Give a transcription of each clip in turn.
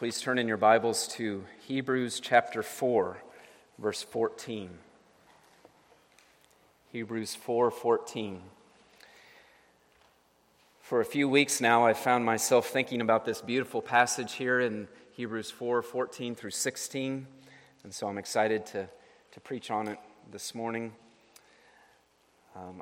please turn in your Bibles to Hebrews chapter 4, verse 14. Hebrews 4:14. For a few weeks now I've found myself thinking about this beautiful passage here in Hebrews 4:14 through 16, and so I'm excited to, to preach on it this morning. Um,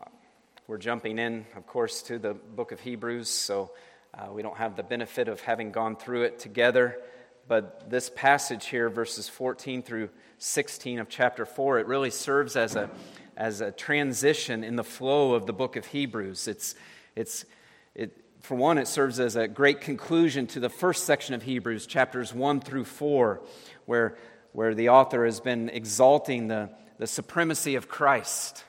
we're jumping in, of course, to the book of Hebrews, so uh, we don't have the benefit of having gone through it together, but this passage here, verses 14 through 16 of chapter 4, it really serves as a, as a transition in the flow of the book of Hebrews. It's, it's, it, for one, it serves as a great conclusion to the first section of Hebrews, chapters 1 through 4, where, where the author has been exalting the, the supremacy of Christ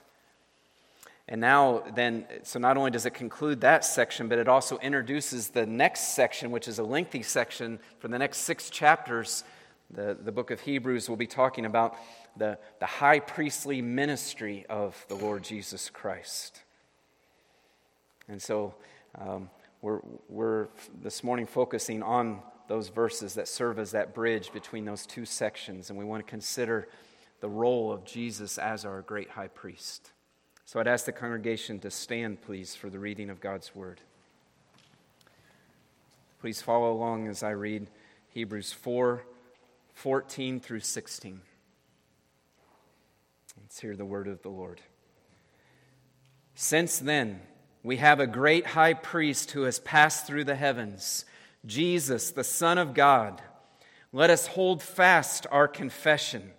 and now, then, so not only does it conclude that section, but it also introduces the next section, which is a lengthy section for the next six chapters. The, the book of Hebrews will be talking about the, the high priestly ministry of the Lord Jesus Christ. And so um, we're, we're this morning focusing on those verses that serve as that bridge between those two sections, and we want to consider the role of Jesus as our great high priest. So I'd ask the congregation to stand, please, for the reading of God's word. Please follow along as I read Hebrews 4 14 through 16. Let's hear the word of the Lord. Since then, we have a great high priest who has passed through the heavens, Jesus, the Son of God. Let us hold fast our confession.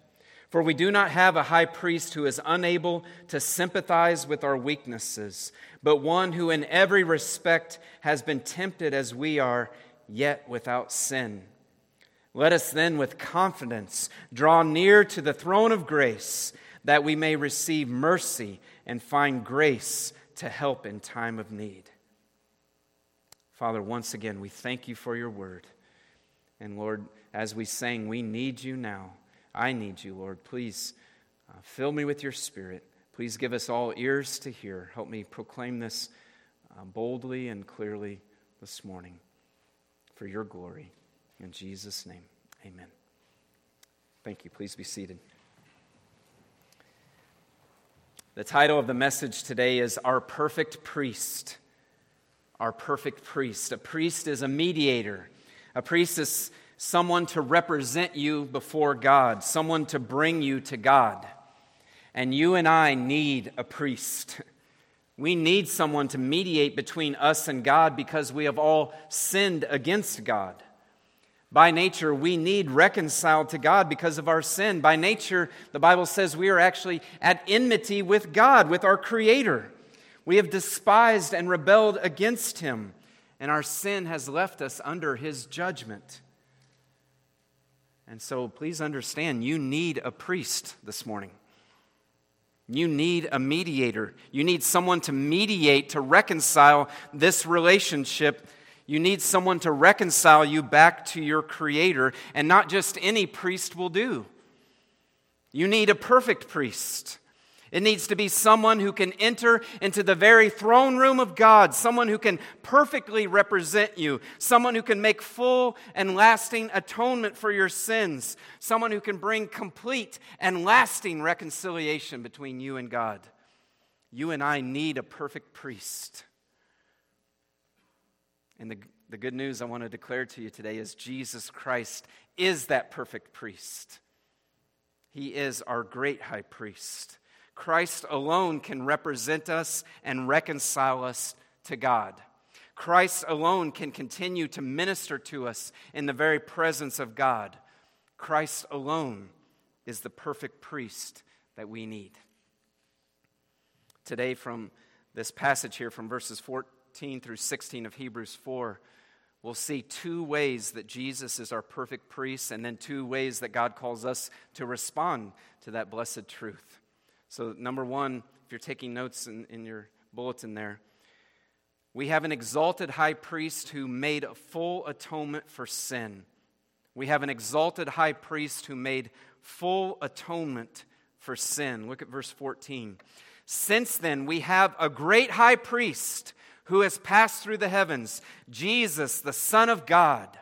For we do not have a high priest who is unable to sympathize with our weaknesses, but one who in every respect has been tempted as we are, yet without sin. Let us then with confidence draw near to the throne of grace, that we may receive mercy and find grace to help in time of need. Father, once again, we thank you for your word. And Lord, as we sang, we need you now. I need you, Lord. Please uh, fill me with your spirit. Please give us all ears to hear. Help me proclaim this uh, boldly and clearly this morning for your glory. In Jesus' name, amen. Thank you. Please be seated. The title of the message today is Our Perfect Priest. Our Perfect Priest. A priest is a mediator. A priest is someone to represent you before God, someone to bring you to God. And you and I need a priest. We need someone to mediate between us and God because we have all sinned against God. By nature, we need reconciled to God because of our sin. By nature, the Bible says we are actually at enmity with God, with our Creator. We have despised and rebelled against Him, and our sin has left us under His judgment. And so please understand, you need a priest this morning. You need a mediator. You need someone to mediate, to reconcile this relationship. You need someone to reconcile you back to your Creator, and not just any priest will do. You need a perfect priest. It needs to be someone who can enter into the very throne room of God, someone who can perfectly represent you, someone who can make full and lasting atonement for your sins, someone who can bring complete and lasting reconciliation between you and God. You and I need a perfect priest. And the, the good news I want to declare to you today is Jesus Christ is that perfect priest. He is our great high priest. Christ alone can represent us and reconcile us to God. Christ alone can continue to minister to us in the very presence of God. Christ alone is the perfect priest that we need. Today, from this passage here, from verses 14 through 16 of Hebrews 4, we'll see two ways that Jesus is our perfect priest, and then two ways that God calls us to respond to that blessed truth. So, number one, if you're taking notes in, in your bulletin there, we have an exalted high priest who made a full atonement for sin. We have an exalted high priest who made full atonement for sin. Look at verse 14. Since then, we have a great high priest who has passed through the heavens, Jesus, the Son of God.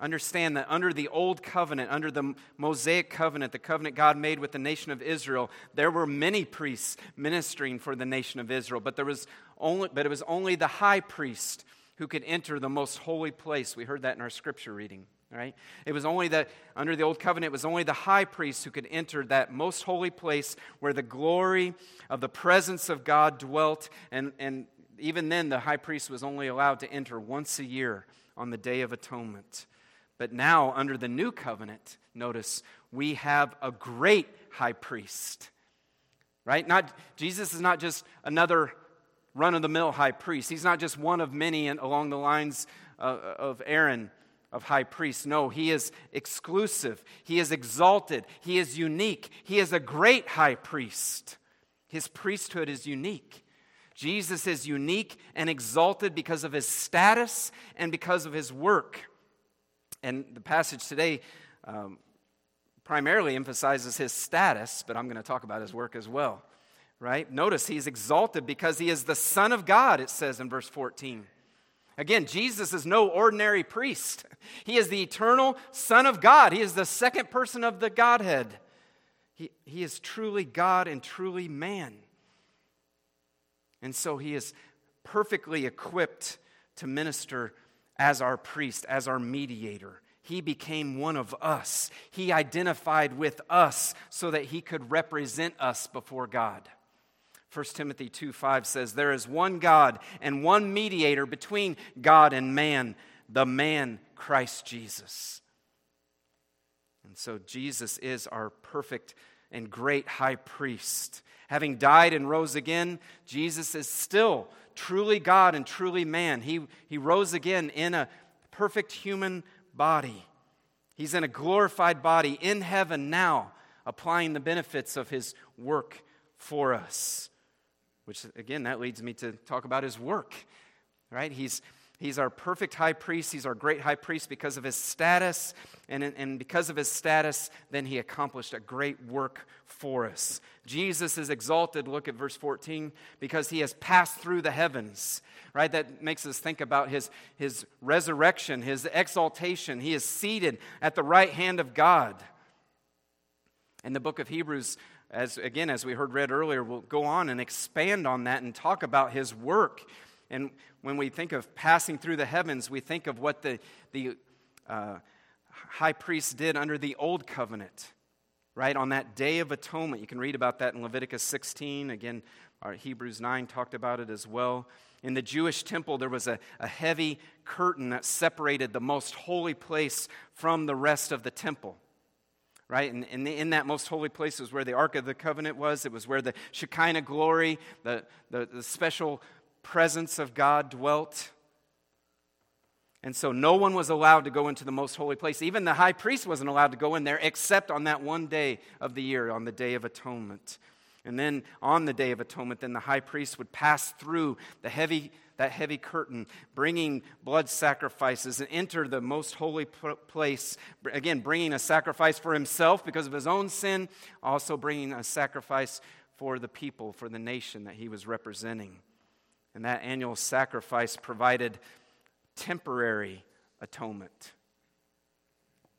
Understand that under the old covenant, under the Mosaic covenant, the covenant God made with the nation of Israel, there were many priests ministering for the nation of Israel, but there was only but it was only the high priest who could enter the most holy place. We heard that in our scripture reading, right? It was only that under the old covenant, it was only the high priest who could enter that most holy place where the glory of the presence of God dwelt. And, and even then, the high priest was only allowed to enter once a year on the Day of Atonement. But now, under the new covenant, notice, we have a great high priest. Right? Not, Jesus is not just another run of the mill high priest. He's not just one of many along the lines uh, uh, of Aaron of high priests. No, he is exclusive. He is exalted. He is unique. He is a great high priest. His priesthood is unique. Jesus is unique and exalted because of his status and because of his work. And the passage today um, primarily emphasizes his status, but I'm going to talk about his work as well right? Notice he's exalted because he is the Son of God, it says in verse 14. Again, Jesus is no ordinary priest. He is the eternal Son of God. He is the second person of the Godhead. He, he is truly God and truly man. And so he is perfectly equipped to minister as our priest, as our mediator. He became one of us. He identified with us so that he could represent us before God. 1 Timothy 2 5 says, There is one God and one mediator between God and man, the man Christ Jesus. And so Jesus is our perfect and great high priest. Having died and rose again, Jesus is still truly God and truly man. He, he rose again in a perfect human body. He's in a glorified body in heaven now, applying the benefits of his work for us which again, that leads me to talk about his work, right? He's, he's our perfect high priest. He's our great high priest because of his status. And, and because of his status, then he accomplished a great work for us. Jesus is exalted, look at verse 14, because he has passed through the heavens, right? That makes us think about his, his resurrection, his exaltation. He is seated at the right hand of God. In the book of Hebrews, as again, as we heard read earlier, we'll go on and expand on that and talk about his work. And when we think of passing through the heavens, we think of what the, the uh, high priest did under the old covenant, right? On that day of atonement. You can read about that in Leviticus 16. Again, our Hebrews 9 talked about it as well. In the Jewish temple, there was a, a heavy curtain that separated the most holy place from the rest of the temple right? And, and, in that most holy place was where the Ark of the Covenant was. It was where the Shekinah glory, the, the, the special presence of God dwelt. And so no one was allowed to go into the most holy place. Even the high priest wasn't allowed to go in there except on that one day of the year, on the Day of Atonement. And then on the Day of Atonement, then the high priest would pass through the heavy that heavy curtain, bringing blood sacrifices, and enter the most holy place. Again, bringing a sacrifice for himself because of his own sin, also bringing a sacrifice for the people, for the nation that he was representing. And that annual sacrifice provided temporary atonement.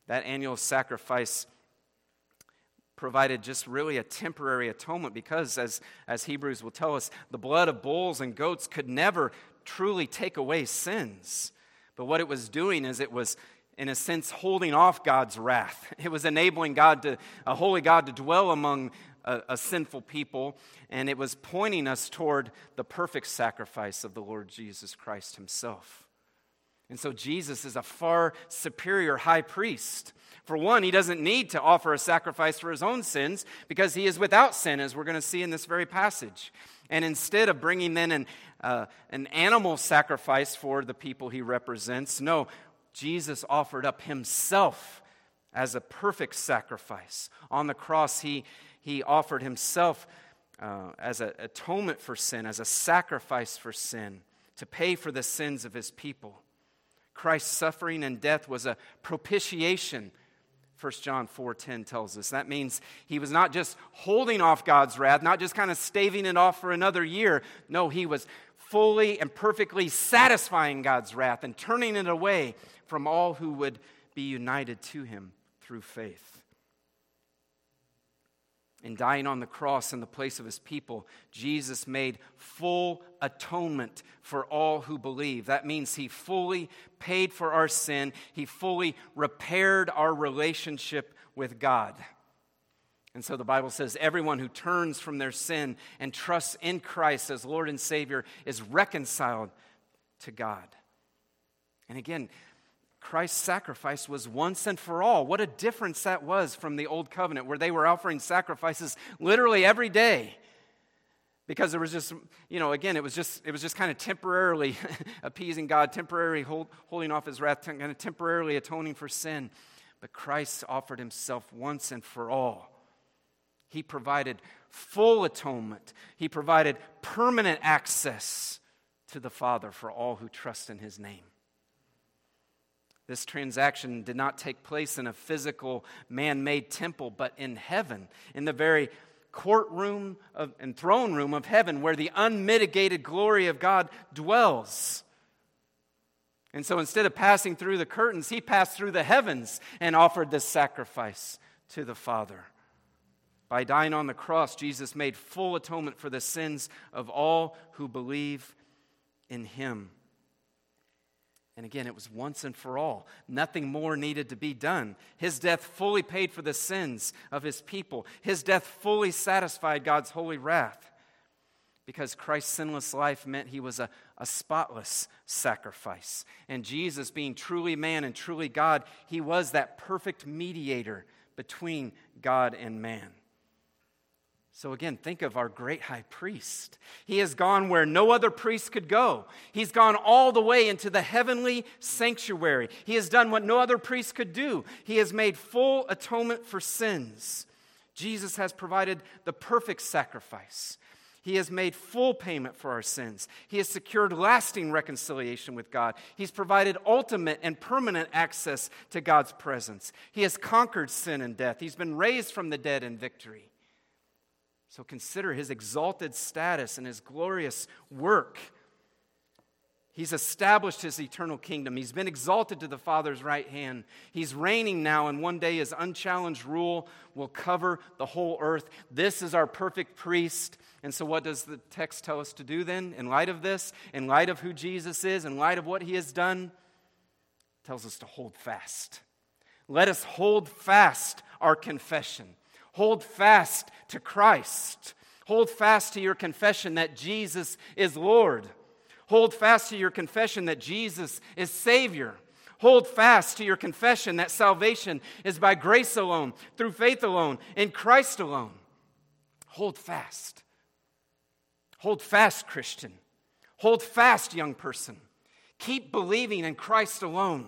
That annual sacrifice provided just really a temporary atonement because, as, as Hebrews will tell us, the blood of bulls and goats could never truly take away sins. But what it was doing is it was, in a sense, holding off God's wrath. It was enabling God to, a holy God to dwell among a, a sinful people, and it was pointing us toward the perfect sacrifice of the Lord Jesus Christ Himself. And so Jesus is a far superior high priest. For one, he doesn't need to offer a sacrifice for his own sins because he is without sin, as we're going to see in this very passage. And instead of bringing in an, uh, an animal sacrifice for the people he represents, no, Jesus offered up himself as a perfect sacrifice. On the cross, he, he offered himself uh, as an atonement for sin, as a sacrifice for sin, to pay for the sins of his people. Christ's suffering and death was a propitiation 1 John 4:10 tells us. That means he was not just holding off God's wrath, not just kind of staving it off for another year. No, he was fully and perfectly satisfying God's wrath and turning it away from all who would be united to him through faith. In dying on the cross in the place of his people, Jesus made full atonement for all who believe. That means he fully paid for our sin, he fully repaired our relationship with God. And so the Bible says everyone who turns from their sin and trusts in Christ as Lord and Savior is reconciled to God. And again, Christ's sacrifice was once and for all. What a difference that was from the old covenant where they were offering sacrifices literally every day. Because there was just, you know, again, it was just, it was just kind of temporarily appeasing God, temporarily hold, holding off his wrath, kind of temporarily atoning for sin. But Christ offered himself once and for all. He provided full atonement, He provided permanent access to the Father for all who trust in His name. This transaction did not take place in a physical, man made temple, but in heaven, in the very courtroom of, and throne room of heaven, where the unmitigated glory of God dwells. And so instead of passing through the curtains, he passed through the heavens and offered this sacrifice to the Father. By dying on the cross, Jesus made full atonement for the sins of all who believe in him. And again, it was once and for all. Nothing more needed to be done. His death fully paid for the sins of his people. His death fully satisfied God's holy wrath. Because Christ's sinless life meant he was a, a spotless sacrifice. And Jesus, being truly man and truly God, he was that perfect mediator between God and man. So, again, think of our great high priest. He has gone where no other priest could go. He's gone all the way into the heavenly sanctuary. He has done what no other priest could do. He has made full atonement for sins. Jesus has provided the perfect sacrifice. He has made full payment for our sins. He has secured lasting reconciliation with God. He's provided ultimate and permanent access to God's presence. He has conquered sin and death. He's been raised from the dead in victory. So consider his exalted status and his glorious work. He's established his eternal kingdom. He's been exalted to the Father's right hand. He's reigning now, and one day his unchallenged rule will cover the whole earth. This is our perfect priest. And so, what does the text tell us to do then, in light of this, in light of who Jesus is, in light of what he has done? Tells us to hold fast. Let us hold fast our confession. Hold fast to Christ. Hold fast to your confession that Jesus is Lord. Hold fast to your confession that Jesus is Savior. Hold fast to your confession that salvation is by grace alone, through faith alone, in Christ alone. Hold fast. Hold fast, Christian. Hold fast, young person. Keep believing in Christ alone.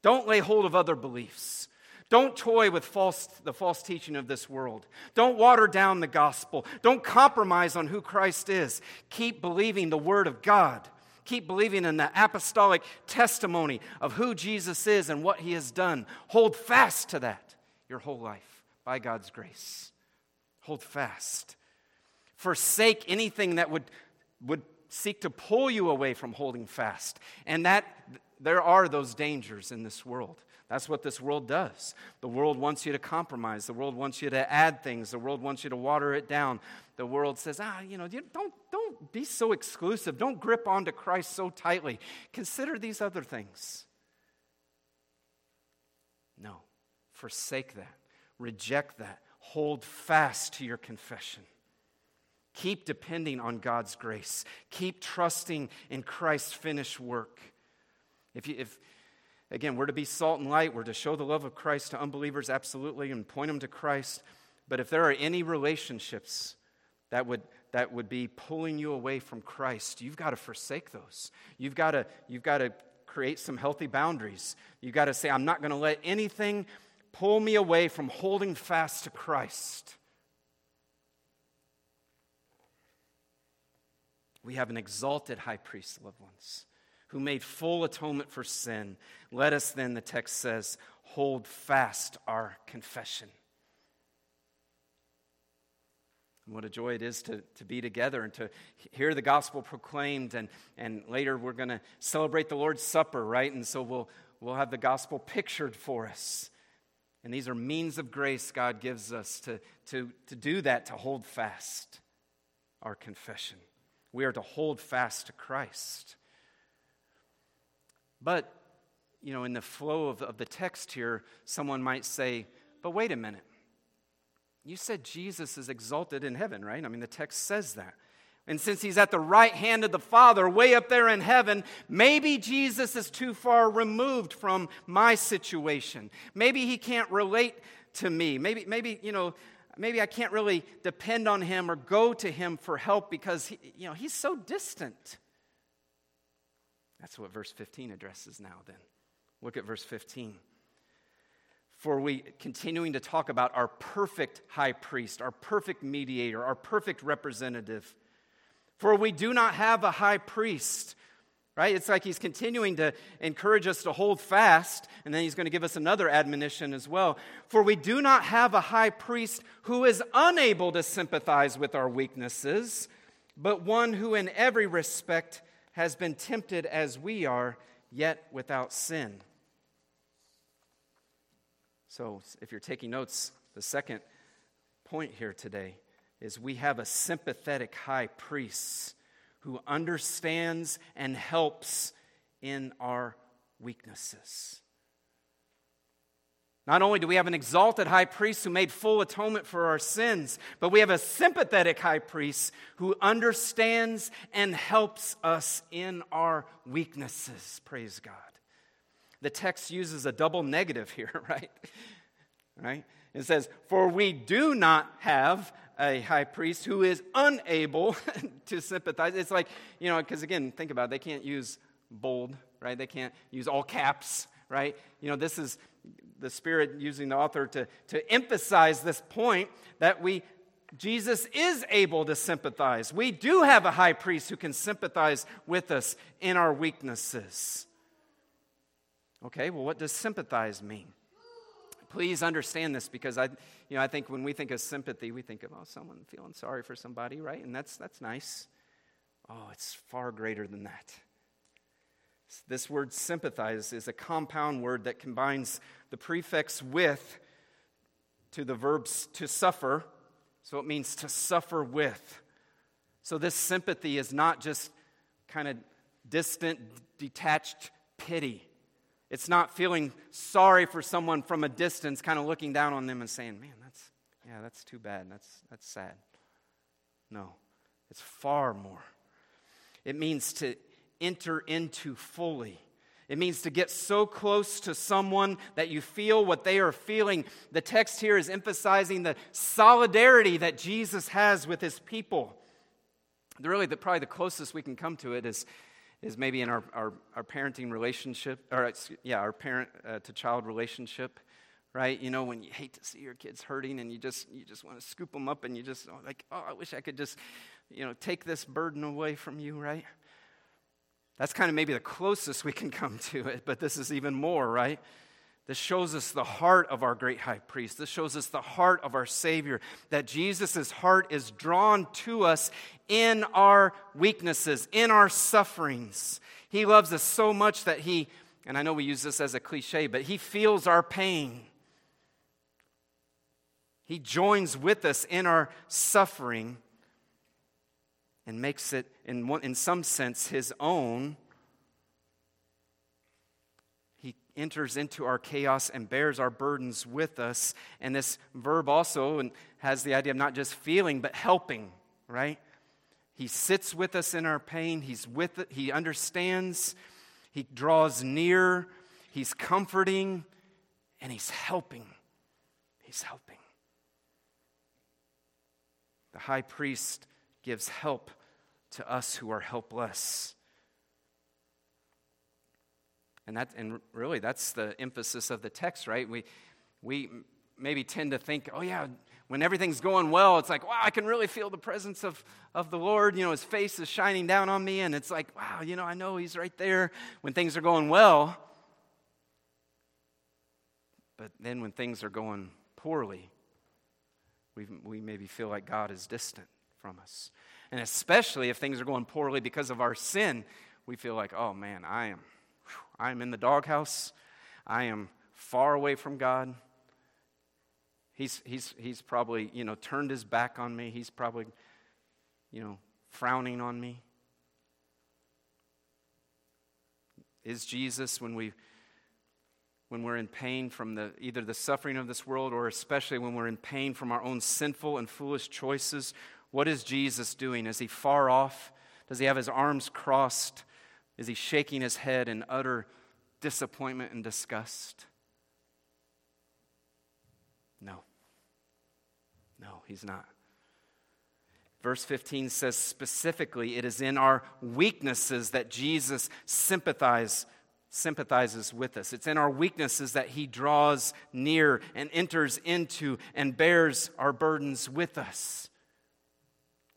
Don't lay hold of other beliefs. Don't toy with false, the false teaching of this world. Don't water down the gospel. Don't compromise on who Christ is. Keep believing the Word of God. Keep believing in the apostolic testimony of who Jesus is and what He has done. Hold fast to that your whole life by God's grace. Hold fast. Forsake anything that would, would seek to pull you away from holding fast. And that there are those dangers in this world. That's what this world does. The world wants you to compromise. The world wants you to add things. The world wants you to water it down. The world says, ah, you know, don't, don't be so exclusive. Don't grip onto Christ so tightly. Consider these other things. No, forsake that. Reject that. Hold fast to your confession. Keep depending on God's grace. Keep trusting in Christ's finished work. If, you, if, Again, we're to be salt and light. We're to show the love of Christ to unbelievers, absolutely, and point them to Christ. But if there are any relationships that would, that would be pulling you away from Christ, you've got to forsake those. You've got to, you've got to create some healthy boundaries. You've got to say, I'm not going to let anything pull me away from holding fast to Christ. We have an exalted high priest, loved ones who made full atonement for sin. Let us then, the text says, hold fast our confession. And what a joy it is to, to be together and to hear the gospel proclaimed. And, and later we're going to celebrate the Lord's Supper, right? And so we'll, we'll have the gospel pictured for us. And these are means of grace God gives us to, to, to do that, to hold fast our confession. We are to hold fast to Christ. But, you know, in the flow of, of the text here, someone might say, but wait a minute. You said Jesus is exalted in heaven, right? I mean, the text says that. And since he's at the right hand of the Father, way up there in heaven, maybe Jesus is too far removed from my situation. Maybe he can't relate to me. Maybe, maybe you know, maybe I can't really depend on him or go to him for help because he, you know, he's so distant. That's what verse 15 addresses now, then. Look at verse 15 for we continuing to talk about our perfect high priest, our perfect mediator, our perfect representative. For we do not have a high priest, right? It's like he's continuing to encourage us to hold fast, and then he's going to give us another admonition as well. For we do not have a high priest who is unable to sympathize with our weaknesses, but one who in every respect has been tempted as we are, yet without sin. So, if you're taking notes, the second point here today is we have a sympathetic high priest who understands and helps in our weaknesses. Not only do we have an exalted high priest who made full atonement for our sins, but we have a sympathetic high priest who understands and helps us in our weaknesses. Praise God the text uses a double negative here, right? Right? It says, For we do not have a high priest who is unable to sympathize. It's like, you know, because again, think about it, they can't use bold, right? They can't use all caps, right? You know, this is the Spirit using the author to, to emphasize this point that we Jesus is able to sympathize. We do have a high priest who can sympathize with us in our weaknesses. Okay, well, what does sympathize mean? Please understand this because I, you know, I think when we think of sympathy, we think of oh, someone feeling sorry for somebody, right? And that's that's nice. Oh, it's far greater than that. This word sympathize is a compound word that combines the prefix with to the verbs to suffer. So it means to suffer with. So this sympathy is not just kind of distant, detached pity. It's not feeling sorry for someone from a distance, kind of looking down on them and saying, man, that's, yeah, that's too bad. That's, that's sad. No, it's far more. It means to enter into fully. It means to get so close to someone that you feel what they are feeling. The text here is emphasizing the solidarity that Jesus has with his people. The really, the, probably the closest we can come to it is is maybe in our, our, our parenting relationship, or yeah, our parent uh, to child relationship, right? You know, when you hate to see your kids hurting and you just, you just want to scoop them up and you just, oh, like, oh, I wish I could just, you know, take this burden away from you, right? That's kind of maybe the closest we can come to it, but this is even more, right? This shows us the heart of our great high priest. This shows us the heart of our Savior, that Jesus' heart is drawn to us in our weaknesses, in our sufferings. He loves us so much that He, and I know we use this as a cliche, but He feels our pain. He joins with us in our suffering and makes it, in, one, in some sense, His own He enters into our chaos and bears our burdens with us. And this verb also has the idea of not just feeling, but helping, right? He sits with us in our pain. He's with it. He understands. He draws near. He's comforting. And he's helping. He's helping. The high priest gives help to us who are helpless. And, that, and really, that's the emphasis of the text, right? We, we maybe tend to think, oh, yeah, when everything's going well, it's like, wow, I can really feel the presence of, of the Lord. You know, his face is shining down on me, and it's like, wow, you know, I know he's right there when things are going well. But then when things are going poorly, we, we maybe feel like God is distant from us. And especially if things are going poorly because of our sin, we feel like, oh man, I am I'm in the doghouse. I am far away from God. He's, he's, he's probably, you know, turned his back on me. He's probably, you know, frowning on me. Is Jesus, when, we, when we're in pain from the, either the suffering of this world or especially when we're in pain from our own sinful and foolish choices, what is Jesus doing? Is he far off? Does he have his arms crossed? Is he shaking his head in utter disappointment and disgust? No. No, he's not. Verse 15 says specifically, it is in our weaknesses that Jesus sympathize, sympathizes with us. It's in our weaknesses that he draws near and enters into and bears our burdens with us.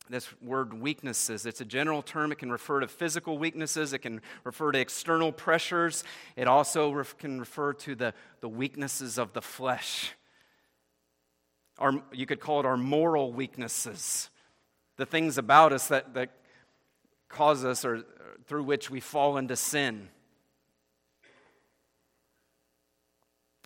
This word weaknesses, it's a general term. It can refer to physical weaknesses, it can refer to external pressures, it also ref- can refer to the, the weaknesses of the flesh. Our, you could call it our moral weaknesses the things about us that, that cause us or through which we fall into sin.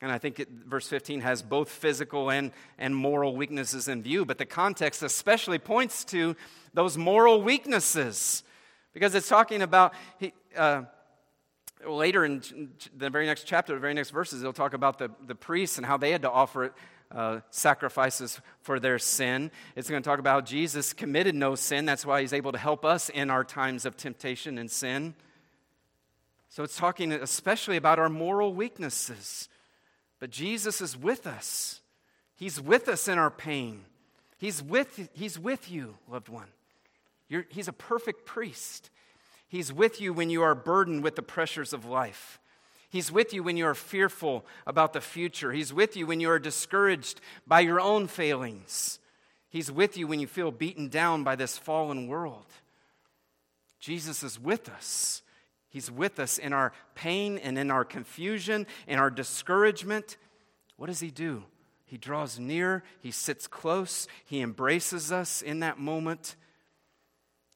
And I think it, verse 15 has both physical and, and moral weaknesses in view, but the context especially points to those moral weaknesses because it's talking about. Uh, later in the very next chapter, the very next verses, it'll talk about the, the priests and how they had to offer uh, sacrifices for their sin. It's going to talk about Jesus committed no sin. That's why he's able to help us in our times of temptation and sin. So it's talking especially about our moral weaknesses. But Jesus is with us, He's with us in our pain. He's with, he's with you, loved one. You're, he's a perfect priest. He's with you when you are burdened with the pressures of life. He's with you when you are fearful about the future. He's with you when you are discouraged by your own failings. He's with you when you feel beaten down by this fallen world. Jesus is with us. He's with us in our pain and in our confusion, in our discouragement. What does He do? He draws near, He sits close, He embraces us in that moment,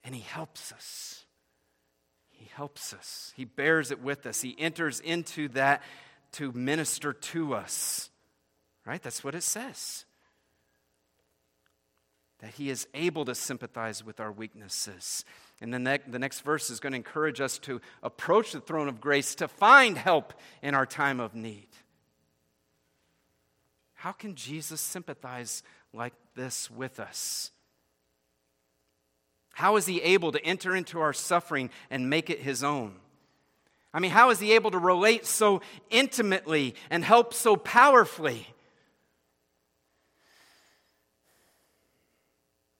and He helps us He helps us, He bears it with us, He enters into that to minister to us. Right? That's what it says. That He is able to sympathize with our weaknesses. And then the, the next verse is going to encourage us to approach the throne of grace to find help in our time of need. How can Jesus sympathize like this with us? How is he able to enter into our suffering and make it his own? I mean, how is he able to relate so intimately and help so powerfully?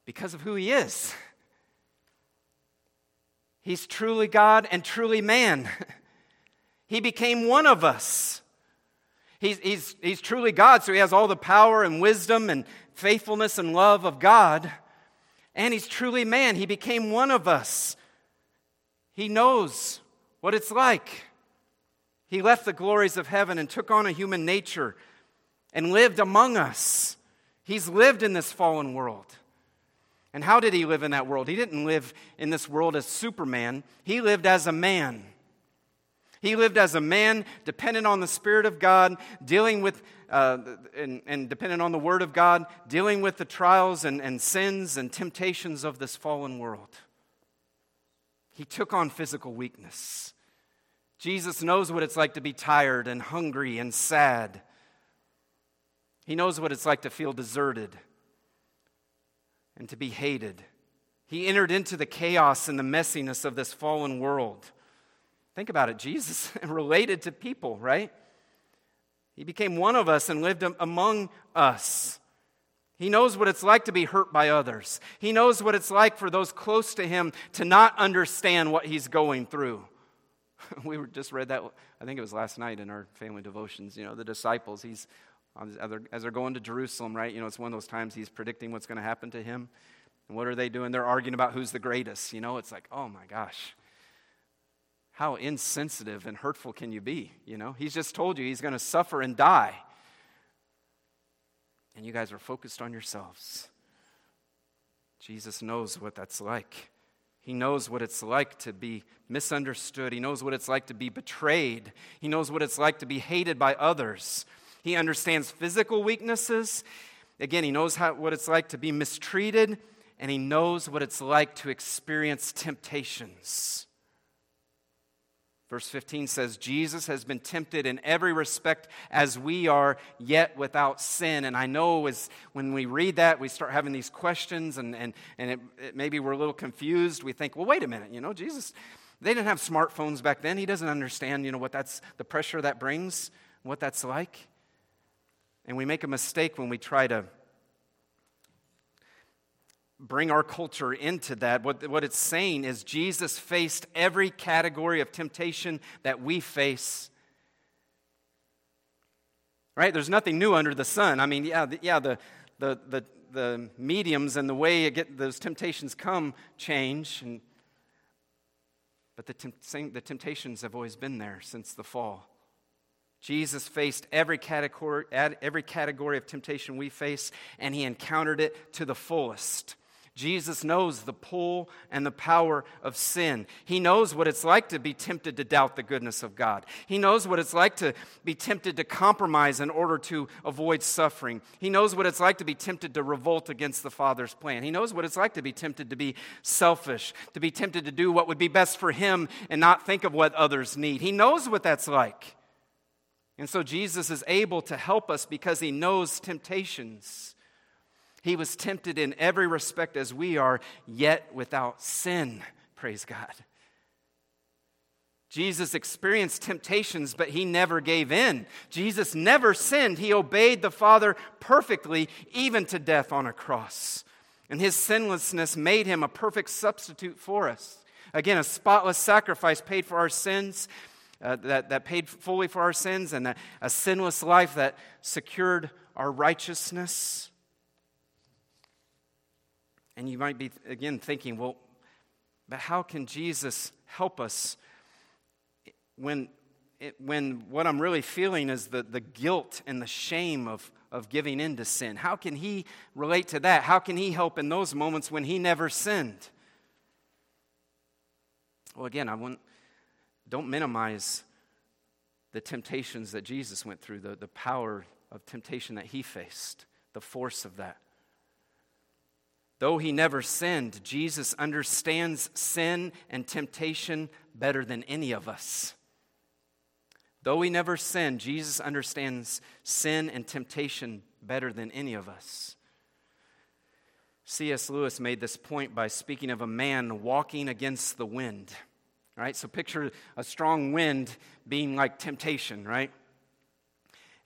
Because of who he is. He's truly God and truly man. He became one of us. He's, he's, he's truly God, so he has all the power and wisdom and faithfulness and love of God. And he's truly man. He became one of us. He knows what it's like. He left the glories of heaven and took on a human nature and lived among us. He's lived in this fallen world. And how did he live in that world? He didn't live in this world as Superman, he lived as a man. He lived as a man, dependent on the Spirit of God, dealing with uh, and, and dependent on the Word of God, dealing with the trials and, and sins and temptations of this fallen world. He took on physical weakness. Jesus knows what it's like to be tired and hungry and sad. He knows what it's like to feel deserted and to be hated. He entered into the chaos and the messiness of this fallen world. Think about it. Jesus related to people, right? He became one of us and lived among us. He knows what it's like to be hurt by others. He knows what it's like for those close to him to not understand what he's going through. we just read that, I think it was last night in our family devotions. You know, the disciples, he's, as they're going to Jerusalem, right? You know, it's one of those times he's predicting what's going to happen to him. And what are they doing? They're arguing about who's the greatest. You know, it's like, oh my gosh how insensitive and hurtful can you be? You know, he's just told you he's going to suffer and die. And you guys are focused on yourselves. Jesus knows what that's like. He knows what it's like to be misunderstood. He knows what it's like to be betrayed. He knows what it's like to be hated by others. He understands physical weaknesses. Again, he knows how, what it's like to be mistreated, and he knows what it's like to experience temptations. Verse 15 says, Jesus has been tempted in every respect as we are, yet without sin. And I know as when we read that, we start having these questions, and, and, and it, it, maybe we're a little confused. We think, well, wait a minute, you know, Jesus, they didn't have smartphones back then. He doesn't understand, you know, what that's the pressure that brings, what that's like. And we make a mistake when we try to bring our culture into that. What, what it's saying is Jesus faced every category of temptation that we face. Right? There's nothing new under the sun. I mean, yeah, the, yeah, the, the, the, the mediums and the way get, those temptations come change. And, but the, temp- the temptations have always been there since the fall. Jesus faced every category, every category of temptation we face, and he encountered it to the fullest. Jesus knows the pull and the power of sin. He knows what it's like to be tempted to doubt the goodness of God. He knows what it's like to be tempted to compromise in order to avoid suffering. He knows what it's like to be tempted to revolt against the Father's plan. He knows what it's like to be tempted to be selfish, to be tempted to do what would be best for him and not think of what others need. He knows what that's like. And so Jesus is able to help us because he knows temptations. He was tempted in every respect as we are, yet without sin. Praise God. Jesus experienced temptations, but he never gave in. Jesus never sinned. He obeyed the Father perfectly, even to death on a cross. And his sinlessness made him a perfect substitute for us. Again, a spotless sacrifice paid for our sins, uh, that, that paid fully for our sins, and a, a sinless life that secured our righteousness. And you might be, again, thinking, well, but how can Jesus help us when, it, when what I'm really feeling is the, the guilt and the shame of, of giving in to sin? How can he relate to that? How can he help in those moments when he never sinned? Well, again, I want, don't minimize the temptations that Jesus went through, the, the power of temptation that he faced, the force of that. Though he never sinned, Jesus understands sin and temptation better than any of us. Though he never sinned, Jesus understands sin and temptation better than any of us. C.S. Lewis made this point by speaking of a man walking against the wind. Right? So picture a strong wind being like temptation, right?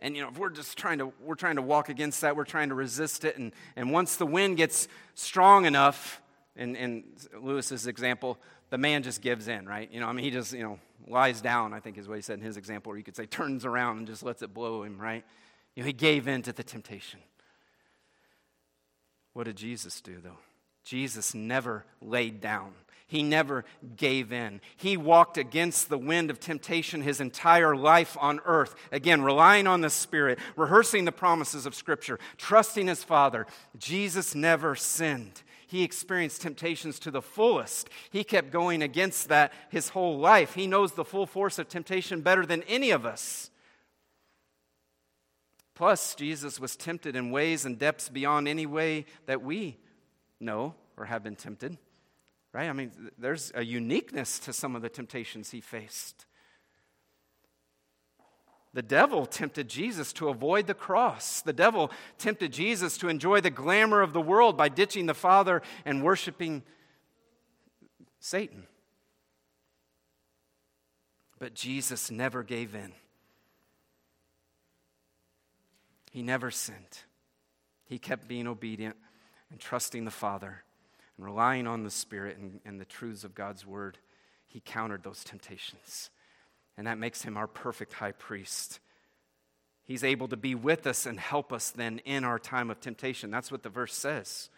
And you know, if we're just trying to we're trying to walk against that, we're trying to resist it. And, and once the wind gets strong enough, in, in Lewis's example, the man just gives in, right? You know, I mean he just, you know, lies down, I think is what he said in his example, or you could say turns around and just lets it blow him, right? You know, he gave in to the temptation. What did Jesus do though? Jesus never laid down. He never gave in. He walked against the wind of temptation his entire life on earth. Again, relying on the Spirit, rehearsing the promises of Scripture, trusting his Father. Jesus never sinned. He experienced temptations to the fullest. He kept going against that his whole life. He knows the full force of temptation better than any of us. Plus, Jesus was tempted in ways and depths beyond any way that we know or have been tempted. Right? I mean, there's a uniqueness to some of the temptations he faced. The devil tempted Jesus to avoid the cross. The devil tempted Jesus to enjoy the glamour of the world by ditching the Father and worshiping Satan. But Jesus never gave in. He never sinned. He kept being obedient and trusting the Father and relying on the Spirit and, and the truths of God's Word, he countered those temptations. And that makes him our perfect high priest. He's able to be with us and help us then in our time of temptation. That's what the verse says.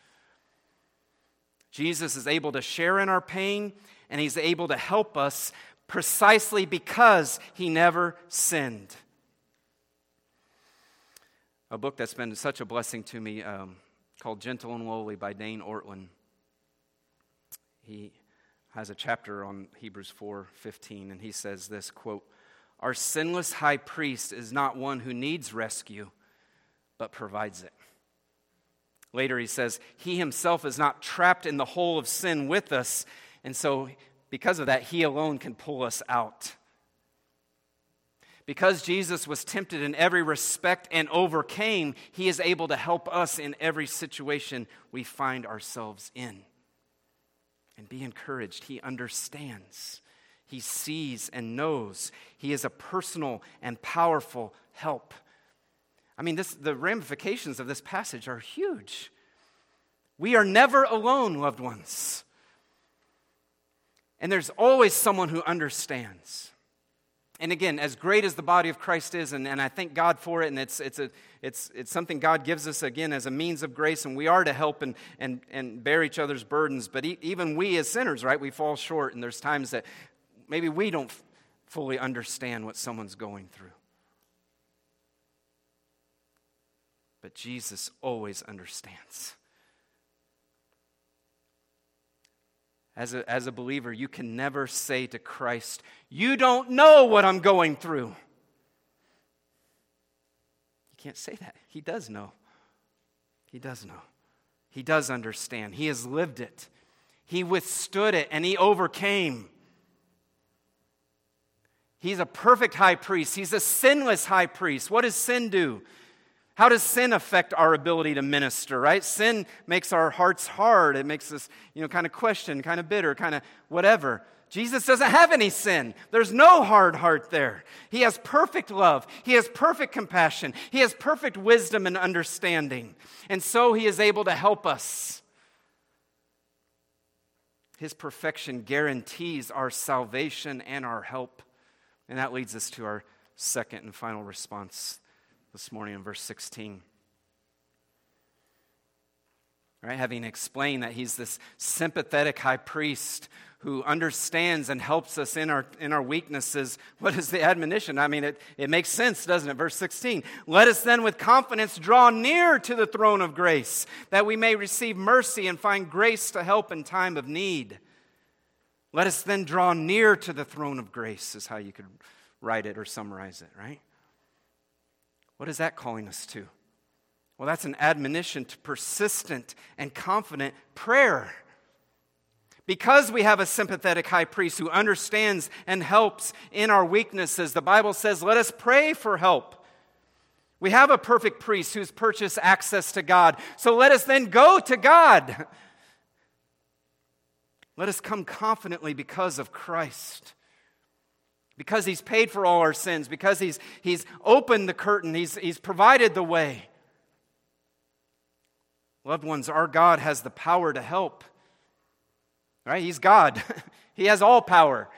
Jesus is able to share in our pain, and he's able to help us precisely because he never sinned. A book that's been such a blessing to me um, called Gentle and Lowly by Dane Ortlund. He has a chapter on Hebrews 4:15 and he says this quote Our sinless high priest is not one who needs rescue but provides it. Later he says he himself is not trapped in the hole of sin with us and so because of that he alone can pull us out. Because Jesus was tempted in every respect and overcame, he is able to help us in every situation we find ourselves in. And be encouraged. He understands, he sees and knows. He is a personal and powerful help. I mean, this, the ramifications of this passage are huge. We are never alone, loved ones. And there's always someone who understands. And again, as great as the body of Christ is, and, and I thank God for it, and it's, it's, a, it's, it's something God gives us again as a means of grace, and we are to help and, and, and bear each other's burdens. But e- even we as sinners, right, we fall short, and there's times that maybe we don't f- fully understand what someone's going through. But Jesus always understands. As a, as a believer, you can never say to Christ, You don't know what I'm going through. Can't say that. He does know. He does know. He does understand. He has lived it. He withstood it and he overcame. He's a perfect high priest. He's a sinless high priest. What does sin do? How does sin affect our ability to minister, right? Sin makes our hearts hard. It makes us, you know, kind of question, kind of bitter, kind of whatever. Jesus doesn't have any sin. There's no hard heart there. He has perfect love. He has perfect compassion. He has perfect wisdom and understanding. And so he is able to help us. His perfection guarantees our salvation and our help. And that leads us to our second and final response this morning in verse 16. Right, having explained that he's this sympathetic high priest who understands and helps us in our, in our weaknesses. What is the admonition? I mean, it, it makes sense, doesn't it? Verse 16. Let us then with confidence draw near to the throne of grace, that we may receive mercy and find grace to help in time of need. Let us then draw near to the throne of grace, is how you could write it or summarize it, right? What is that calling us to? Well, that's an admonition to persistent and confident prayer. Because we have a sympathetic high priest who understands and helps in our weaknesses, the Bible says, let us pray for help. We have a perfect priest who's purchased access to God. So let us then go to God. Let us come confidently because of Christ because he's paid for all our sins, because he's, he's opened the curtain, he's, he's provided the way. Loved ones, our God has the power to help. Right? He's God. he has all power.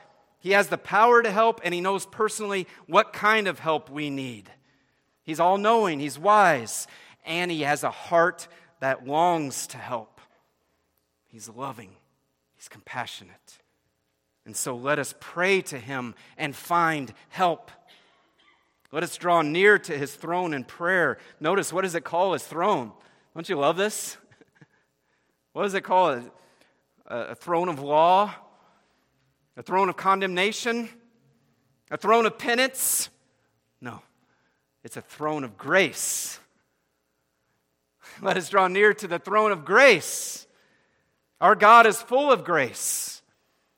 He has the power to help, and He knows personally what kind of help we need. He's all knowing, He's wise, and He has a heart that longs to help. He's loving, He's compassionate. And so let us pray to him and find help. Let us draw near to his throne in prayer. Notice, what does it call his throne? Don't you love this? what does it call it? A, a throne of law? A throne of condemnation? A throne of penance? No, it's a throne of grace. Let us draw near to the throne of grace. Our God is full of grace.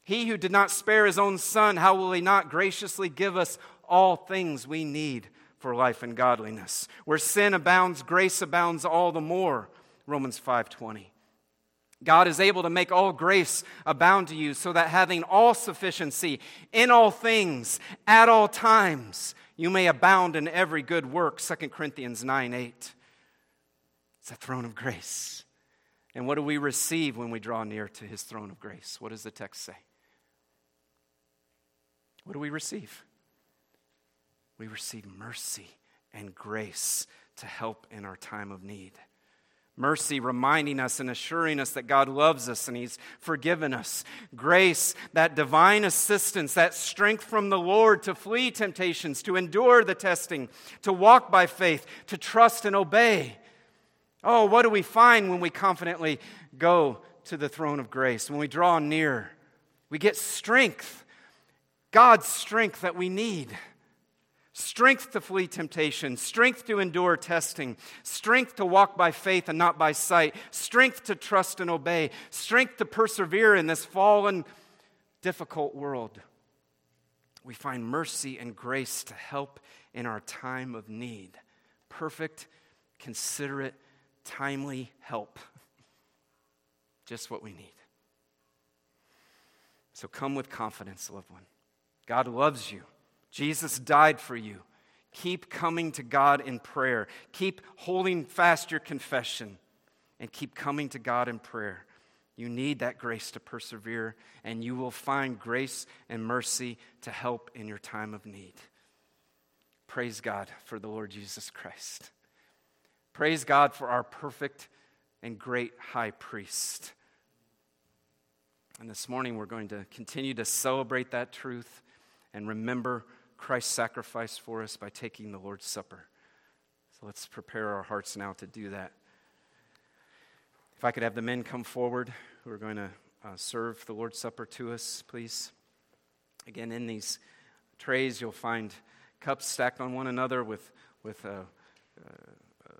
He who did not spare his own son, how will he not graciously give us all things we need for life and godliness? Where sin abounds, grace abounds all the more. Romans 5:20. God is able to make all grace abound to you so that having all sufficiency in all things at all times you may abound in every good work 2 Corinthians 9 8. It's a throne of grace. And what do we receive when we draw near to his throne of grace? What does the text say? What do we receive? We receive mercy and grace to help in our time of need. Mercy, reminding us and assuring us that God loves us and He's forgiven us. Grace, that divine assistance, that strength from the Lord to flee temptations, to endure the testing, to walk by faith, to trust and obey. Oh, what do we find when we confidently go to the throne of grace, when we draw near We get strength, God's strength that we need. Strength to flee temptation, strength to endure testing, strength to walk by faith and not by sight, strength to trust and obey, strength to persevere in this fallen, difficult world. We find mercy and grace to help in our time of need. Perfect, considerate, timely help. Just what we need. So come with confidence, loved one. God loves you. Jesus died for you. Keep coming to God in prayer. Keep holding fast your confession and keep coming to God in prayer. You need that grace to persevere, and you will find grace and mercy to help in your time of need. Praise God for the Lord Jesus Christ. Praise God for our perfect and great high priest. And this morning we're going to continue to celebrate that truth and remember Christ's sacrifice for us by taking the Lord's Supper. So let's prepare our hearts now to do that. If I could have the men come forward who are going to uh, serve the Lord's Supper to us, please. Again, in these trays, you'll find cups stacked on one another with, with uh, uh, uh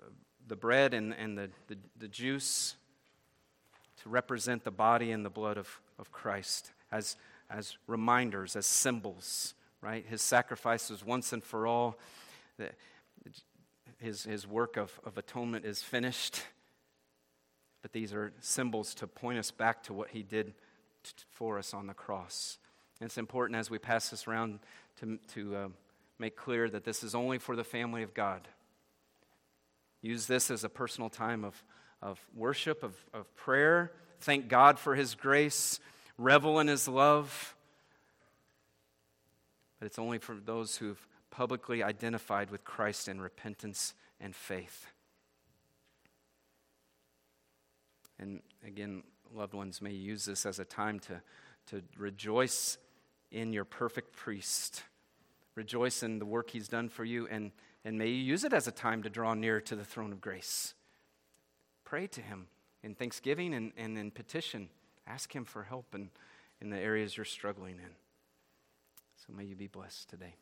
the bread and, and the, the, the, juice to represent the body and the blood of, of Christ as, as reminders, as symbols right? His sacrifice was once and for all. His, his work of, of atonement is finished. But these are symbols to point us back to what he did t- for us on the cross. And it's important as we pass this around to, to uh, make clear that this is only for the family of God. Use this as a personal time of, of worship, of, of prayer. Thank God for his grace. Revel in his love but it's only for those who've publicly identified with Christ in repentance and faith. And again, loved ones may use this as a time to, to rejoice in your perfect priest. Rejoice in the work he's done for you, and, and may you use it as a time to draw near to the throne of grace. Pray to him in thanksgiving and, and in petition. Ask him for help in, in the areas you're struggling in. So may you be blessed today.